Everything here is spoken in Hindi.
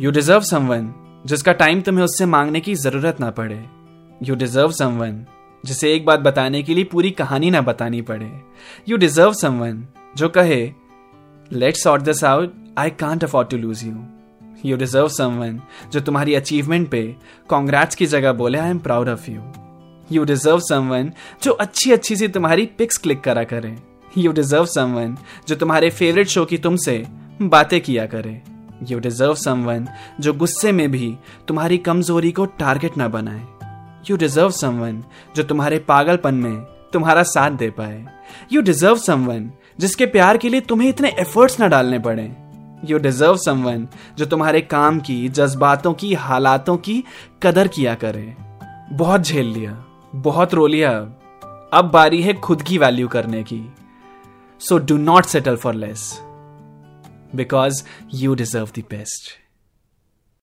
यू डिजर्व समवन जिसका टाइम तुम्हें उससे मांगने की ज़रूरत ना पड़े. यू डिजर्व समवन जिसे एक बात बताने के लिए पूरी कहानी ना बतानी पड़े. यू डिजर्व समवन जो कहे let sort this out I can't afford to lose you you deserve someone जो तुम्हारी अचीवमेंट पे कॉन्ग्रेट्स की जगह बोले I am proud of you you deserve someone जो अच्छी अच्छी सी तुम्हारी पिक्स क्लिक करा करे. यू डिजर्व समवन जो तुम्हारे फेवरेट शो की तुमसे बातें किया करे. यू डिजर्व समवन जो गुस्से में भी तुम्हारी कमज़ोरी को टारगेट ना बनाए। यू डिजर्व समवन जो तुम्हारे पागलपन में तुम्हारा साथ दे पाए। यू डिजर्व समवन जिसके प्यार के लिए तुम्हें इतने एफर्ट्स ना डालने पड़े। यू डिजर्व समवन जो तुम्हारे काम की, जज्बातों की, हालातों की कदर किया करे। बहुत झेल लिया, बहुत रो लिया अब। बारी है खुद की वैल्यू करने की। So do not settle for less because you deserve the best